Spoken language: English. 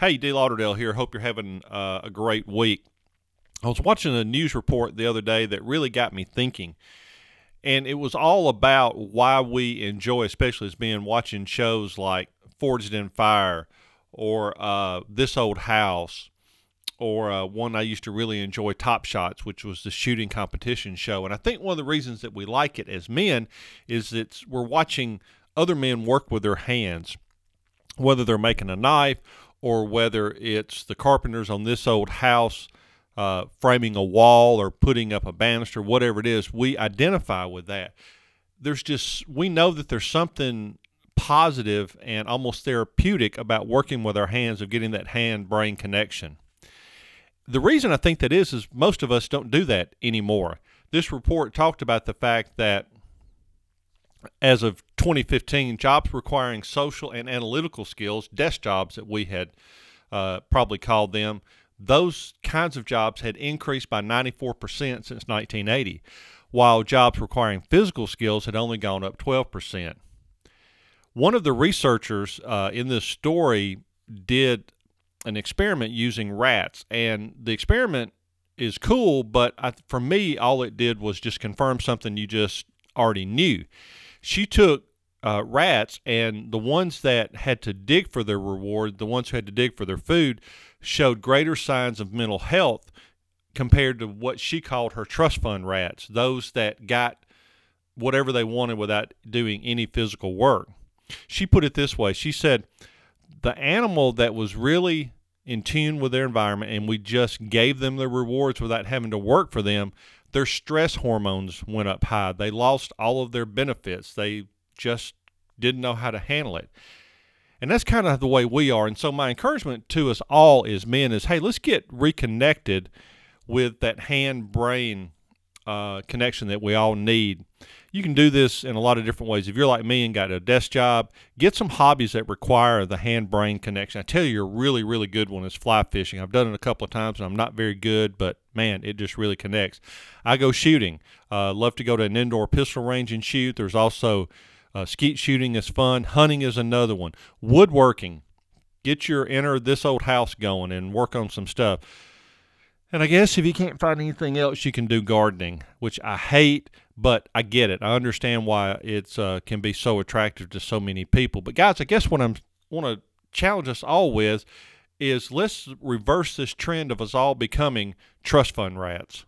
Hey, D. Lauderdale here. Hope you're having uh, a great week. I was watching a news report the other day that really got me thinking. And it was all about why we enjoy, especially as being watching shows like Forged in Fire or uh, This Old House or uh, one I used to really enjoy, Top Shots, which was the shooting competition show. And I think one of the reasons that we like it as men is that we're watching other men work with their hands, whether they're making a knife or whether it's the carpenters on this old house uh, framing a wall or putting up a banister, whatever it is, we identify with that. There's just, we know that there's something positive and almost therapeutic about working with our hands, of getting that hand brain connection. The reason I think that is, is most of us don't do that anymore. This report talked about the fact that as of 2015, jobs requiring social and analytical skills, desk jobs that we had uh, probably called them, those kinds of jobs had increased by 94% since 1980, while jobs requiring physical skills had only gone up 12%. One of the researchers uh, in this story did an experiment using rats, and the experiment is cool, but I, for me, all it did was just confirm something you just already knew. She took uh, rats, and the ones that had to dig for their reward, the ones who had to dig for their food, showed greater signs of mental health compared to what she called her trust fund rats, those that got whatever they wanted without doing any physical work. She put it this way she said, The animal that was really in tune with their environment and we just gave them the rewards without having to work for them, their stress hormones went up high. They lost all of their benefits. They just didn't know how to handle it. And that's kind of the way we are. And so my encouragement to us all as men is, hey, let's get reconnected with that hand brain uh, connection that we all need. You can do this in a lot of different ways. If you're like me and got a desk job, get some hobbies that require the hand brain connection. I tell you, a really, really good one is fly fishing. I've done it a couple of times and I'm not very good, but man, it just really connects. I go shooting. Uh, love to go to an indoor pistol range and shoot. There's also uh, skeet shooting is fun. Hunting is another one. Woodworking. Get your inner this old house going and work on some stuff. And I guess if you can't find anything else, you can do gardening, which I hate, but I get it. I understand why it's uh, can be so attractive to so many people. But guys, I guess what I'm want to challenge us all with is let's reverse this trend of us all becoming trust fund rats.